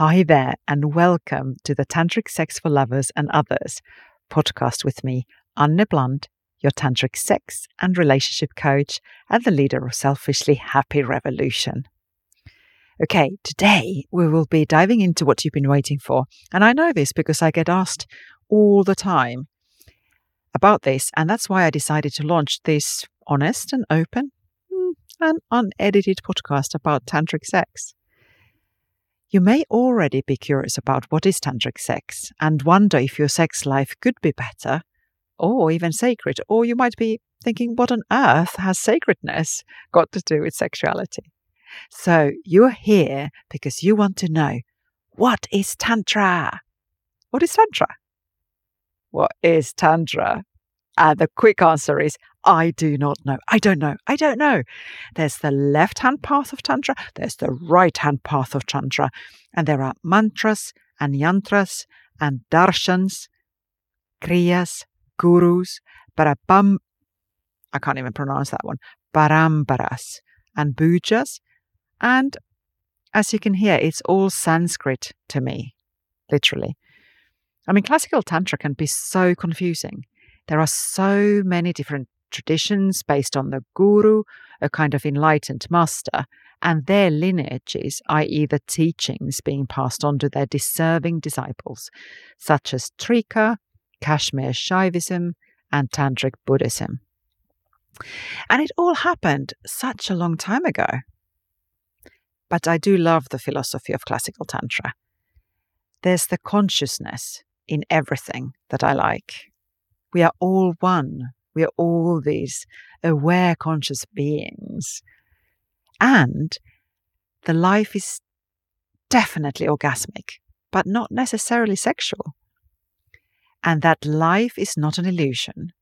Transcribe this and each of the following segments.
Hi there, and welcome to the Tantric Sex for Lovers and Others podcast with me, Anne Bland, your tantric sex and relationship coach and the leader of Selfishly Happy Revolution. Okay, today we will be diving into what you've been waiting for. And I know this because I get asked all the time about this. And that's why I decided to launch this honest and open hmm, and unedited podcast about tantric sex. You may already be curious about what is tantric sex and wonder if your sex life could be better or even sacred. Or you might be thinking, what on earth has sacredness got to do with sexuality? So you're here because you want to know what is Tantra? What is Tantra? What is Tantra? And the quick answer is I do not know. I don't know. I don't know. There's the left hand path of Tantra, there's the right hand path of Tantra, and there are mantras and yantras and darshans, kriyas, gurus, parabam, I can't even pronounce that one, parambaras, and pujas. And as you can hear, it's all Sanskrit to me, literally. I mean, classical Tantra can be so confusing. There are so many different traditions based on the guru, a kind of enlightened master, and their lineages, i.e., the teachings being passed on to their deserving disciples, such as Trika, Kashmir Shaivism, and Tantric Buddhism. And it all happened such a long time ago. But I do love the philosophy of classical Tantra. There's the consciousness in everything that I like. We are all one. We are all these aware, conscious beings. And the life is definitely orgasmic, but not necessarily sexual and that life is not an illusion,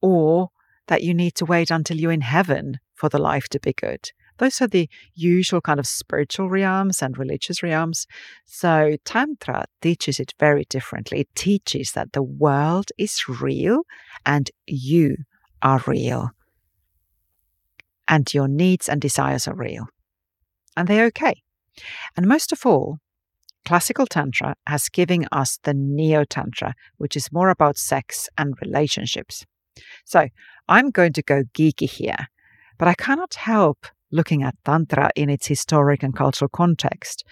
or that you need to wait until you're in heaven for the life to be good. Those are the usual kind of spiritual realms and religious realms. So, Tantra teaches it very differently. It teaches that the world is real and you are real. And your needs and desires are real. And they're okay. And most of all, Classical Tantra has given us the Neo Tantra, which is more about sex and relationships. So I'm going to go geeky here, but I cannot help looking at Tantra in its historic and cultural context.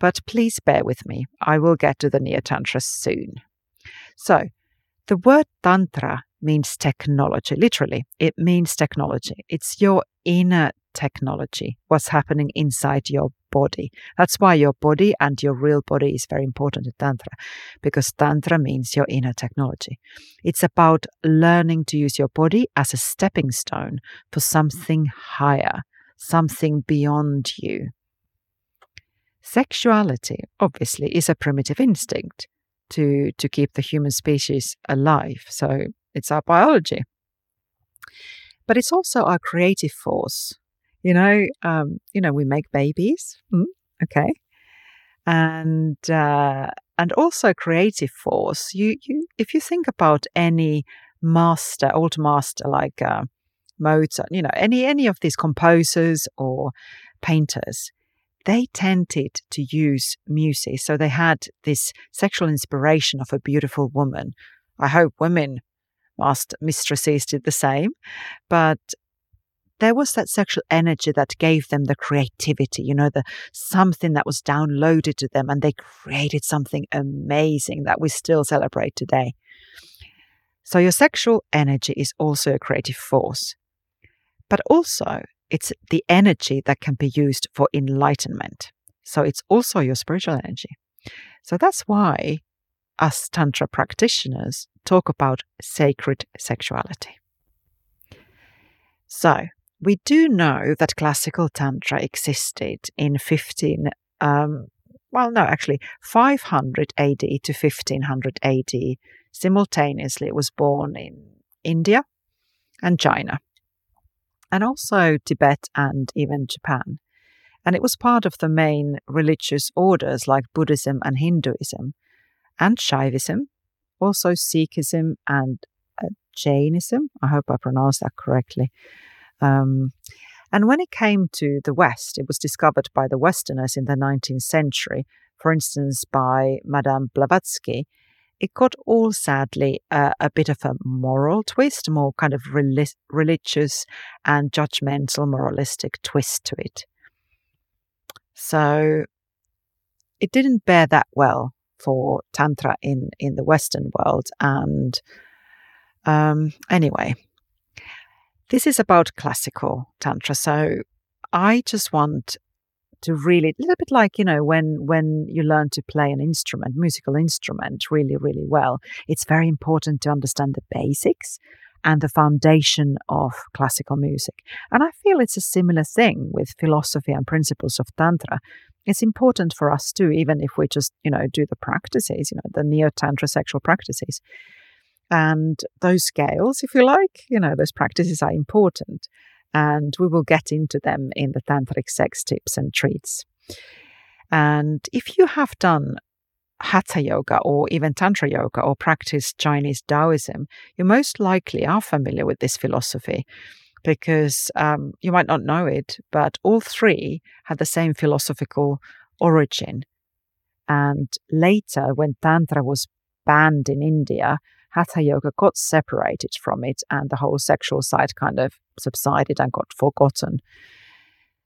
But please bear with me, I will get to the Neo Tantra soon. So, the word Tantra means technology, literally, it means technology. It's your inner technology, what's happening inside your body. That's why your body and your real body is very important in Tantra, because Tantra means your inner technology. It's about learning to use your body as a stepping stone for something higher, something beyond you. Sexuality, obviously, is a primitive instinct to, to keep the human species alive. So it's our biology. But it's also our creative force you know, um, you know, we make babies. Mm, okay. And uh, and also creative force. You you if you think about any master, old master like uh, Mozart, you know, any any of these composers or painters, they tended to use music. So they had this sexual inspiration of a beautiful woman. I hope women master mistresses did the same, but there was that sexual energy that gave them the creativity, you know, the something that was downloaded to them and they created something amazing that we still celebrate today. So your sexual energy is also a creative force. But also it's the energy that can be used for enlightenment. So it's also your spiritual energy. So that's why us Tantra practitioners talk about sacred sexuality. So, we do know that classical Tantra existed in 15, um, well, no, actually 500 AD to 1500 AD. Simultaneously, it was born in India and China, and also Tibet and even Japan. And it was part of the main religious orders like Buddhism and Hinduism, and Shaivism, also Sikhism and uh, Jainism. I hope I pronounced that correctly. Um, And when it came to the West, it was discovered by the Westerners in the 19th century, for instance, by Madame Blavatsky. It got all sadly uh, a bit of a moral twist, more kind of relig- religious and judgmental, moralistic twist to it. So it didn't bear that well for Tantra in, in the Western world. And um, anyway, this is about classical Tantra. So I just want to really, a little bit like, you know, when, when you learn to play an instrument, musical instrument really, really well, it's very important to understand the basics and the foundation of classical music. And I feel it's a similar thing with philosophy and principles of Tantra. It's important for us too, even if we just, you know, do the practices, you know, the neo Tantra sexual practices. And those scales, if you like, you know, those practices are important. And we will get into them in the tantric sex tips and treats. And if you have done hatha yoga or even tantra yoga or practice Chinese Taoism, you most likely are familiar with this philosophy because um, you might not know it, but all three had the same philosophical origin. And later, when Tantra was banned in India, Hatha Yoga got separated from it, and the whole sexual side kind of subsided and got forgotten.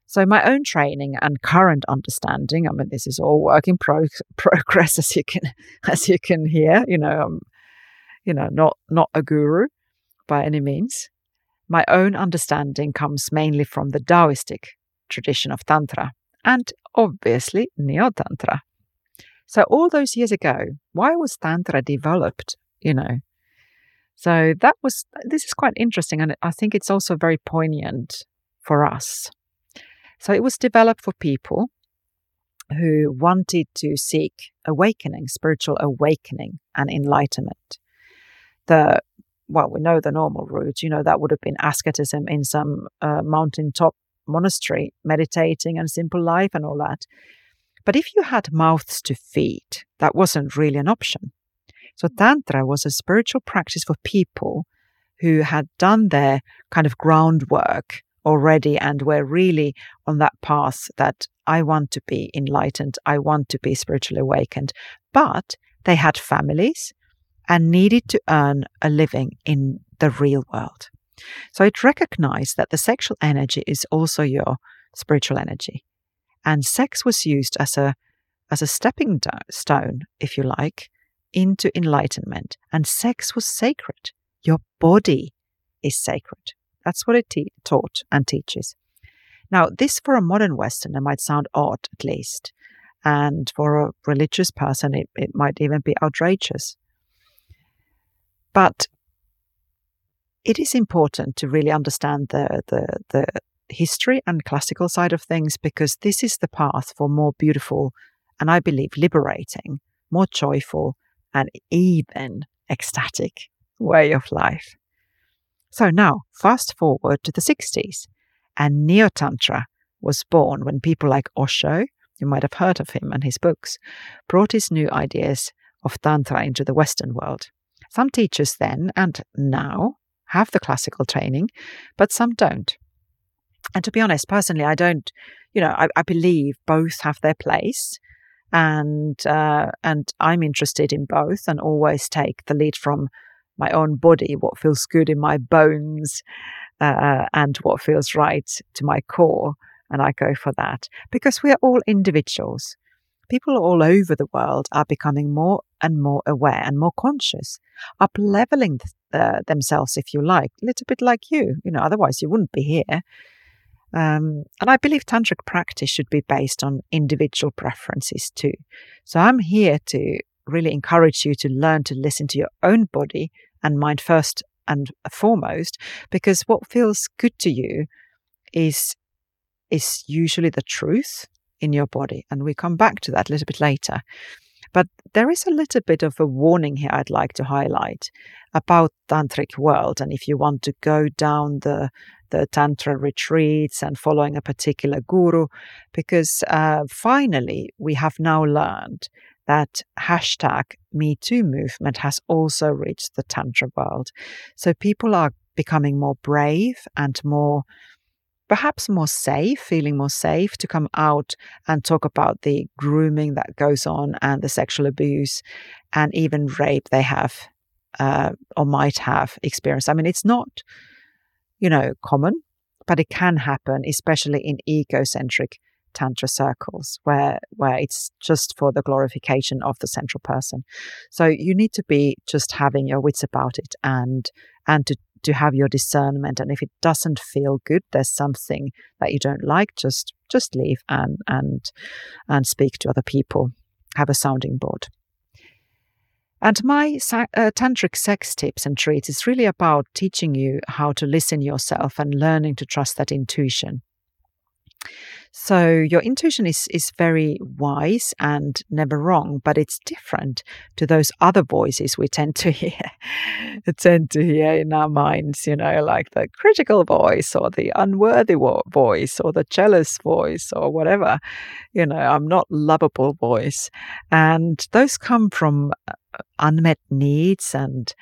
So my own training and current understanding, I mean, this is all work in pro- progress, as you can as you can hear. You know, I'm, you know, not not a guru by any means. My own understanding comes mainly from the Taoistic tradition of Tantra and obviously Neo Tantra. So all those years ago, why was Tantra developed? You know, so that was this is quite interesting, and I think it's also very poignant for us so it was developed for people who wanted to seek awakening, spiritual awakening and enlightenment. The well, we know the normal route. You know that would have been asceticism in some uh, mountaintop monastery, meditating and simple life and all that. But if you had mouths to feed, that wasn't really an option. So Tantra was a spiritual practice for people who had done their kind of groundwork already and were really on that path that I want to be enlightened, I want to be spiritually awakened. But they had families and needed to earn a living in the real world. So it recognized that the sexual energy is also your spiritual energy. And sex was used as a as a stepping stone, if you like, into enlightenment. And sex was sacred. Your body is sacred. That's what it te- taught and teaches. Now, this for a modern Westerner might sound odd, at least, and for a religious person, it, it might even be outrageous. But it is important to really understand the, the, the history and classical side of things because this is the path for more beautiful and I believe liberating, more joyful, and even ecstatic way of life. So now, fast forward to the 60s, and Neo Tantra was born when people like Osho, you might have heard of him and his books, brought his new ideas of Tantra into the Western world. Some teachers then and now have the classical training, but some don't. And to be honest, personally, I don't, you know, I, I believe both have their place. And uh, and I'm interested in both, and always take the lead from my own body, what feels good in my bones, uh, and what feels right to my core. And I go for that because we are all individuals. People all over the world are becoming more and more aware and more conscious, up leveling uh, themselves, if you like, a little bit like you. You know, otherwise you wouldn't be here. Um, and I believe tantric practice should be based on individual preferences too. So I'm here to really encourage you to learn to listen to your own body and mind first and foremost, because what feels good to you is is usually the truth in your body. And we come back to that a little bit later. But there is a little bit of a warning here I'd like to highlight about tantric world. And if you want to go down the the tantra retreats and following a particular guru, because uh, finally we have now learned that hashtag Me Too movement has also reached the Tantra world. So people are becoming more brave and more perhaps more safe, feeling more safe to come out and talk about the grooming that goes on and the sexual abuse and even rape they have uh, or might have experienced. I mean, it's not, you know, common, but it can happen, especially in egocentric tantra circles where where it's just for the glorification of the central person so you need to be just having your wits about it and and to to have your discernment and if it doesn't feel good there's something that you don't like just just leave and and and speak to other people. Have a sounding board. And my uh, tantric sex tips and treats is really about teaching you how to listen yourself and learning to trust that intuition so your intuition is is very wise and never wrong, but it's different to those other voices we tend to hear tend to hear in our minds, you know, like the critical voice or the unworthy voice or the jealous voice or whatever, you know, I'm not lovable voice. And those come from uh, unmet needs and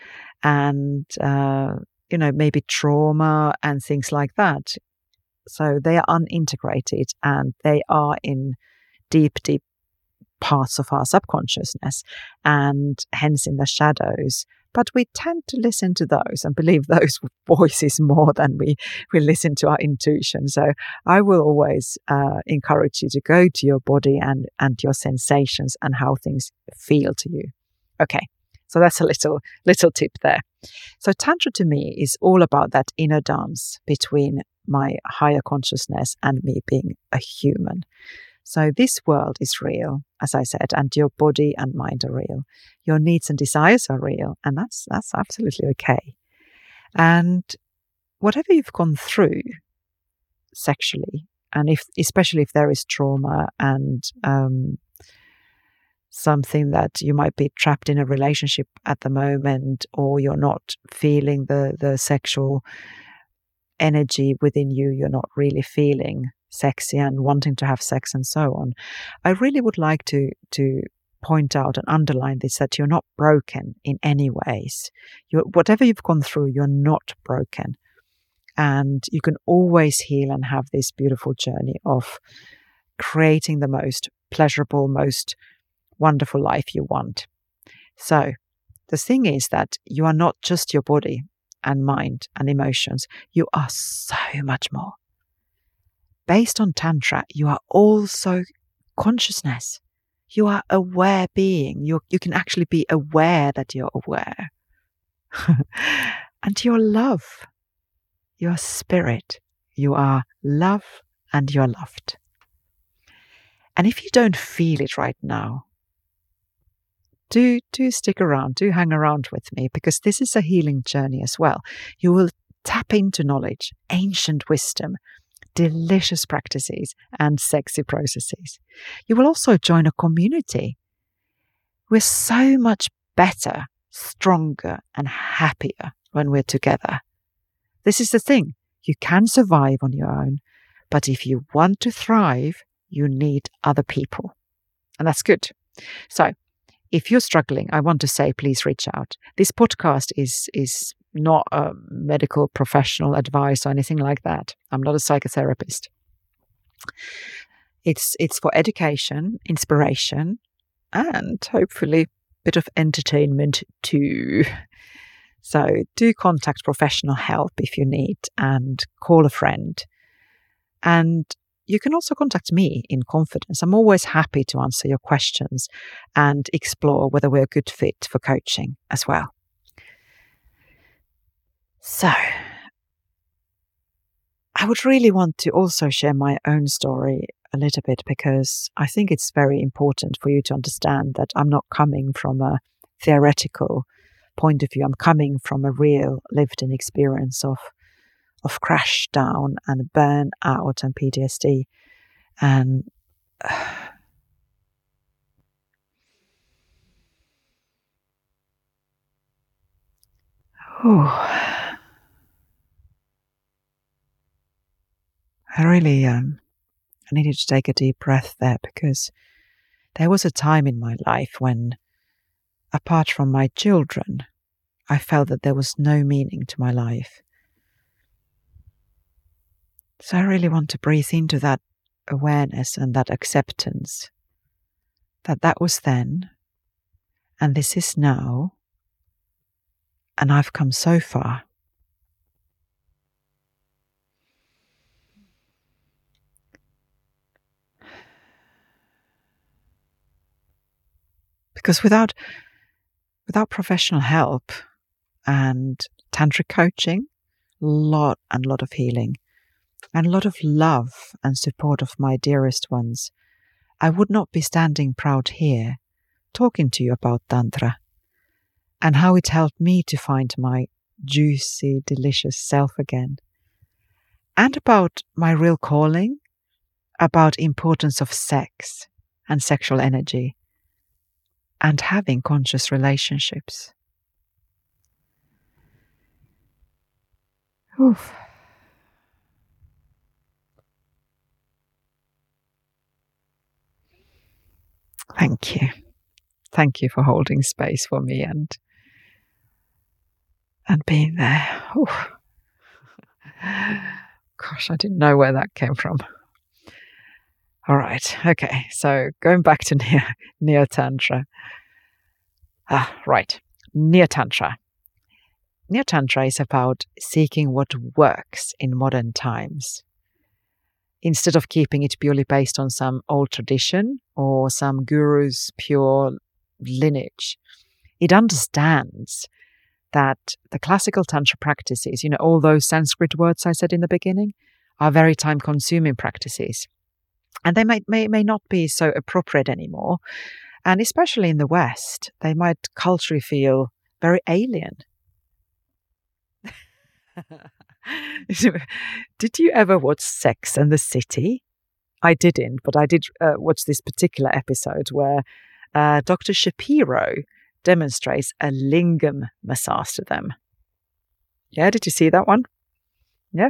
and uh, you know maybe trauma and things like that so they are unintegrated and they are in deep, deep parts of our subconsciousness and hence in the shadows. But we tend to listen to those and believe those voices more than we, we listen to our intuition. So I will always uh, encourage you to go to your body and, and your sensations and how things feel to you. Okay, so that's a little little tip there. So tantra to me is all about that inner dance between my higher consciousness and me being a human. So, this world is real, as I said, and your body and mind are real. Your needs and desires are real, and that's, that's absolutely okay. And whatever you've gone through sexually, and if, especially if there is trauma and um, something that you might be trapped in a relationship at the moment, or you're not feeling the, the sexual energy within you you're not really feeling sexy and wanting to have sex and so on. I really would like to to point out and underline this that you're not broken in any ways. You're, whatever you've gone through, you're not broken. And you can always heal and have this beautiful journey of creating the most pleasurable, most wonderful life you want. So, the thing is that you are not just your body and mind and emotions. You are so much more. Based on Tantra, you are also consciousness. You are aware being. You, you can actually be aware that you're aware. and your love, your spirit. You are love and you're loved. And if you don't feel it right now, do do stick around, do hang around with me because this is a healing journey as well. You will tap into knowledge, ancient wisdom, delicious practices, and sexy processes. You will also join a community. We're so much better, stronger, and happier when we're together. This is the thing you can survive on your own, but if you want to thrive, you need other people. And that's good. So, if you're struggling, I want to say please reach out. This podcast is is not a medical professional advice or anything like that. I'm not a psychotherapist. It's it's for education, inspiration, and hopefully a bit of entertainment too. So do contact professional help if you need and call a friend. And you can also contact me in confidence. I'm always happy to answer your questions and explore whether we're a good fit for coaching as well. So, I would really want to also share my own story a little bit because I think it's very important for you to understand that I'm not coming from a theoretical point of view. I'm coming from a real lived in experience of of crash down and burn out and PTSD. And uh, I really um, I needed to take a deep breath there because there was a time in my life when, apart from my children, I felt that there was no meaning to my life. So I really want to breathe into that awareness and that acceptance that that was then and this is now and I've come so far. Because without without professional help and tantric coaching, lot and lot of healing and a lot of love and support of my dearest ones, I would not be standing proud here talking to you about Tantra and how it helped me to find my juicy, delicious self again. And about my real calling, about importance of sex and sexual energy and having conscious relationships. Oof. Thank you. Thank you for holding space for me and and being there. Gosh, I didn't know where that came from. All right. Okay. So going back to Neo, Neo Tantra. Ah, right. Neo Tantra. Neo Tantra is about seeking what works in modern times. Instead of keeping it purely based on some old tradition or some guru's pure lineage, it understands that the classical Tantra practices, you know, all those Sanskrit words I said in the beginning, are very time consuming practices and they might, may, may not be so appropriate anymore. And especially in the West, they might culturally feel very alien. did you ever watch Sex and the City? I didn't, but I did uh, watch this particular episode where uh, Dr. Shapiro demonstrates a lingam massage to them. Yeah, did you see that one? Yeah.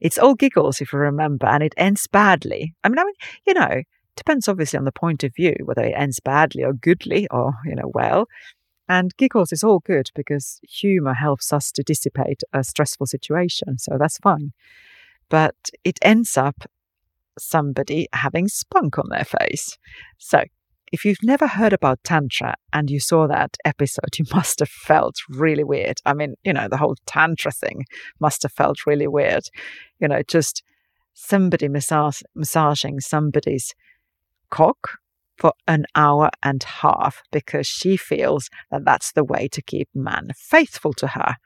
It's all giggles, if you remember, and it ends badly. I mean, I mean, you know, depends obviously on the point of view, whether it ends badly or goodly or, you know, well. And giggles is all good because humor helps us to dissipate a stressful situation. So that's fine. But it ends up somebody having spunk on their face. So if you've never heard about Tantra and you saw that episode, you must have felt really weird. I mean, you know, the whole Tantra thing must have felt really weird. You know, just somebody massage, massaging somebody's cock for an hour and a half because she feels that that's the way to keep man faithful to her.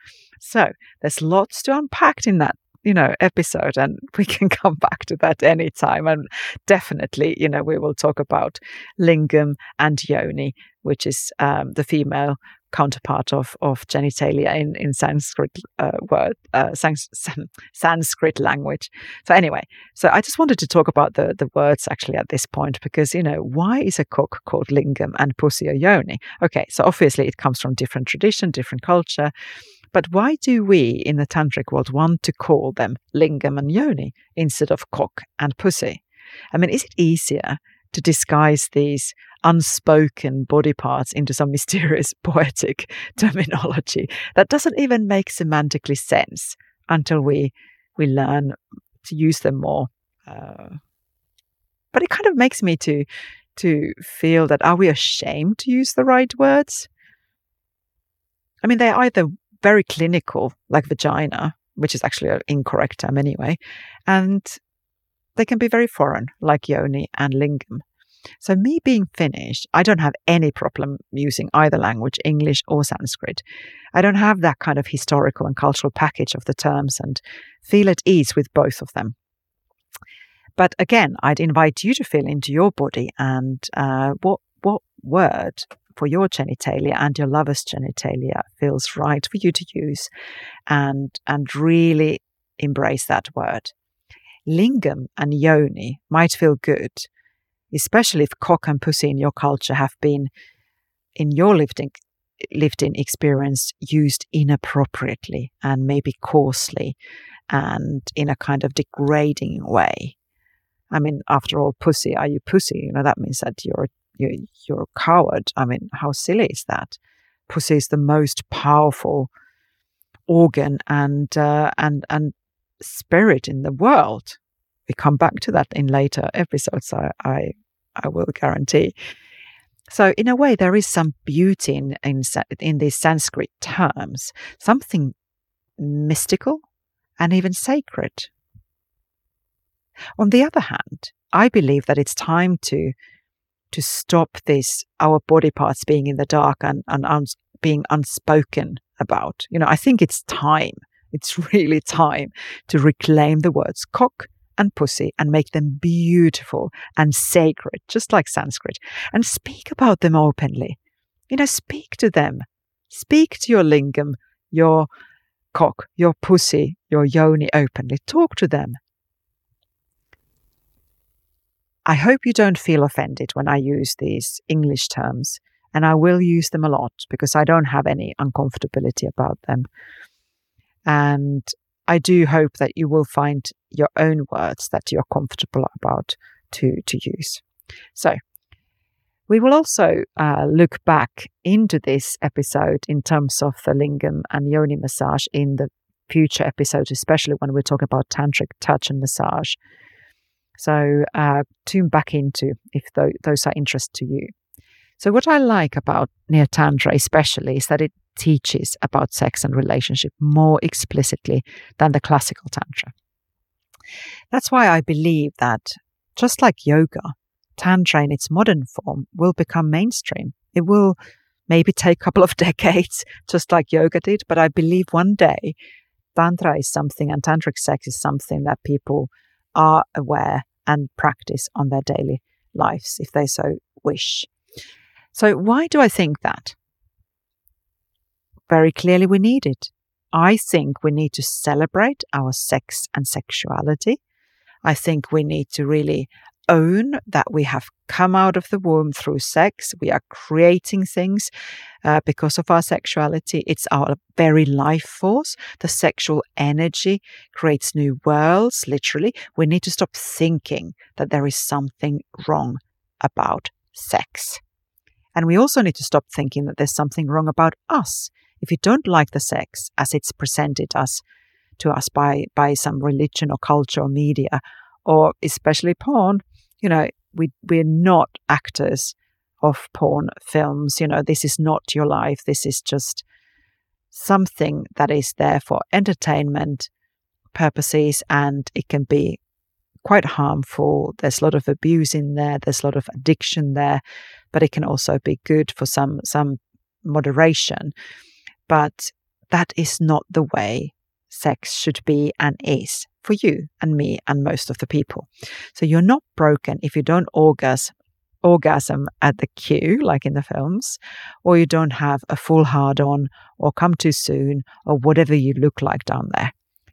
So there's lots to unpack in that you know episode and we can come back to that anytime and definitely you know we will talk about lingam and yoni which is um, the female counterpart of of genitalia in in sanskrit uh, word uh, sans- sanskrit language so anyway so i just wanted to talk about the the words actually at this point because you know why is a cock called lingam and pussy or yoni okay so obviously it comes from different tradition different culture but why do we in the tantric world want to call them lingam and yoni instead of cock and pussy? I mean, is it easier to disguise these unspoken body parts into some mysterious poetic terminology that doesn't even make semantically sense until we we learn to use them more. Uh, but it kind of makes me to to feel that are we ashamed to use the right words? I mean, they're either very clinical, like vagina, which is actually an incorrect term anyway. And they can be very foreign, like yoni and lingam. So, me being Finnish, I don't have any problem using either language, English or Sanskrit. I don't have that kind of historical and cultural package of the terms and feel at ease with both of them. But again, I'd invite you to feel into your body and uh, what what word for your genitalia and your lover's genitalia feels right for you to use and and really embrace that word. Lingam and yoni might feel good, especially if cock and pussy in your culture have been in your lived in, lived in experience used inappropriately and maybe coarsely and in a kind of degrading way. I mean, after all, pussy, are you pussy? You know, that means that you're you're, you're a coward. I mean, how silly is that? Pussy is the most powerful organ and uh, and and spirit in the world. We come back to that in later episodes. I, I, I will guarantee. So, in a way, there is some beauty in, in, in these Sanskrit terms, something mystical and even sacred. On the other hand, I believe that it's time to to stop this our body parts being in the dark and, and uns, being unspoken about. You know, I think it's time. It's really time to reclaim the words cock and pussy and make them beautiful and sacred, just like Sanskrit, and speak about them openly. You know, speak to them. Speak to your lingam, your cock, your pussy, your yoni openly. Talk to them. I hope you don't feel offended when I use these English terms, and I will use them a lot because I don't have any uncomfortability about them. And I do hope that you will find your own words that you're comfortable about to, to use. So, we will also uh, look back into this episode in terms of the lingam and yoni massage in the future episodes, especially when we talk about tantric touch and massage. So, uh, tune back into if th- those are interest to you. So, what I like about Neo Tantra, especially, is that it teaches about sex and relationship more explicitly than the classical Tantra. That's why I believe that, just like yoga, Tantra in its modern form will become mainstream. It will maybe take a couple of decades, just like yoga did, but I believe one day Tantra is something and Tantric sex is something that people are aware and practice on their daily lives if they so wish. So, why do I think that? Very clearly, we need it. I think we need to celebrate our sex and sexuality. I think we need to really own that we have come out of the womb through sex. We are creating things uh, because of our sexuality. It's our very life force. The sexual energy creates new worlds, literally. We need to stop thinking that there is something wrong about sex. And we also need to stop thinking that there's something wrong about us. If you don't like the sex as it's presented us to us by, by some religion or culture or media, or especially porn, you know, we we're not actors of porn films. You know, this is not your life. This is just something that is there for entertainment purposes and it can be quite harmful. There's a lot of abuse in there, there's a lot of addiction there, but it can also be good for some some moderation. But that is not the way sex should be and is for you and me and most of the people. So you're not broken if you don't orgasm orgasm at the cue like in the films or you don't have a full hard on or come too soon or whatever you look like down there.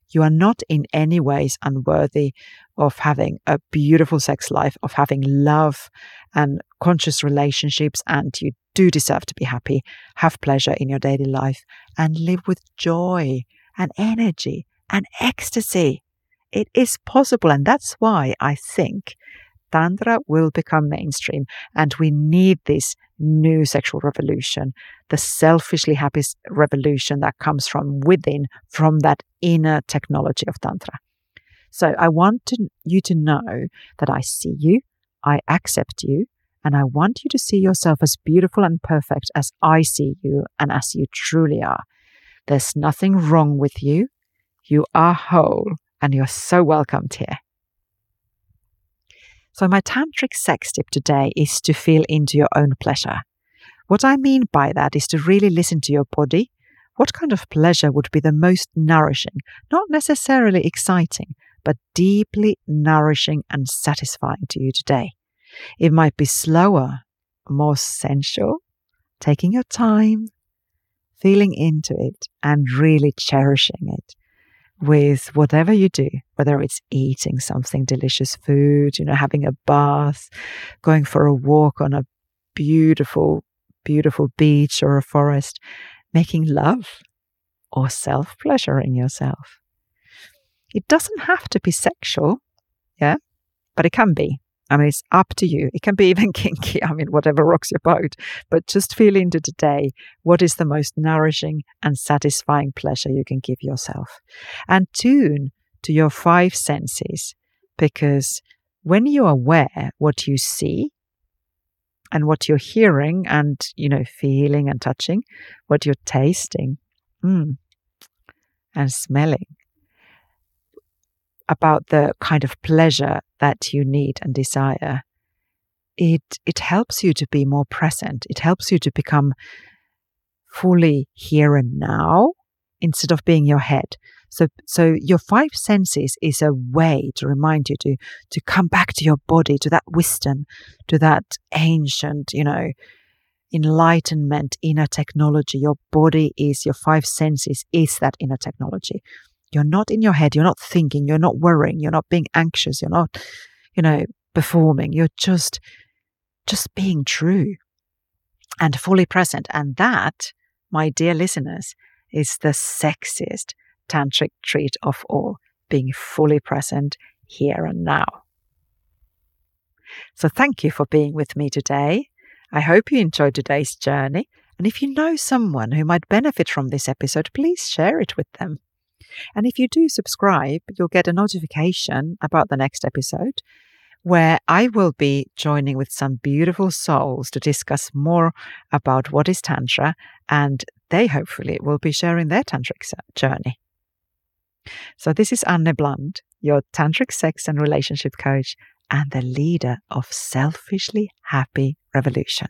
You are not in any ways unworthy of having a beautiful sex life, of having love and conscious relationships, and you do deserve to be happy, have pleasure in your daily life, and live with joy and energy and ecstasy. It is possible. And that's why I think Tantra will become mainstream. And we need this new sexual revolution, the selfishly happy revolution that comes from within, from that inner technology of Tantra. So I want to, you to know that I see you, I accept you, and I want you to see yourself as beautiful and perfect as I see you and as you truly are. There's nothing wrong with you. You are whole and you're so welcomed here. So, my tantric sex tip today is to feel into your own pleasure. What I mean by that is to really listen to your body. What kind of pleasure would be the most nourishing, not necessarily exciting, but deeply nourishing and satisfying to you today? It might be slower, more sensual, taking your time, feeling into it, and really cherishing it with whatever you do, whether it's eating something delicious food, you know, having a bath, going for a walk on a beautiful, beautiful beach or a forest, making love or self pleasuring yourself. It doesn't have to be sexual, yeah, but it can be. I mean, it's up to you. It can be even kinky. I mean, whatever rocks your boat. But just feel into today what is the most nourishing and satisfying pleasure you can give yourself. And tune to your five senses because when you're aware what you see and what you're hearing and you know feeling and touching what you're tasting mm, and smelling about the kind of pleasure that you need and desire. It it helps you to be more present. It helps you to become fully here and now instead of being your head. So so your five senses is a way to remind you to to come back to your body to that wisdom to that ancient you know enlightenment inner technology. Your body is your five senses is that inner technology you're not in your head you're not thinking you're not worrying you're not being anxious you're not you know performing you're just just being true and fully present and that my dear listeners is the sexiest tantric treat of all, being fully present here and now. So, thank you for being with me today. I hope you enjoyed today's journey. And if you know someone who might benefit from this episode, please share it with them. And if you do subscribe, you'll get a notification about the next episode where I will be joining with some beautiful souls to discuss more about what is Tantra, and they hopefully will be sharing their Tantric journey. So, this is Anne Bland, your tantric sex and relationship coach and the leader of Selfishly Happy Revolution.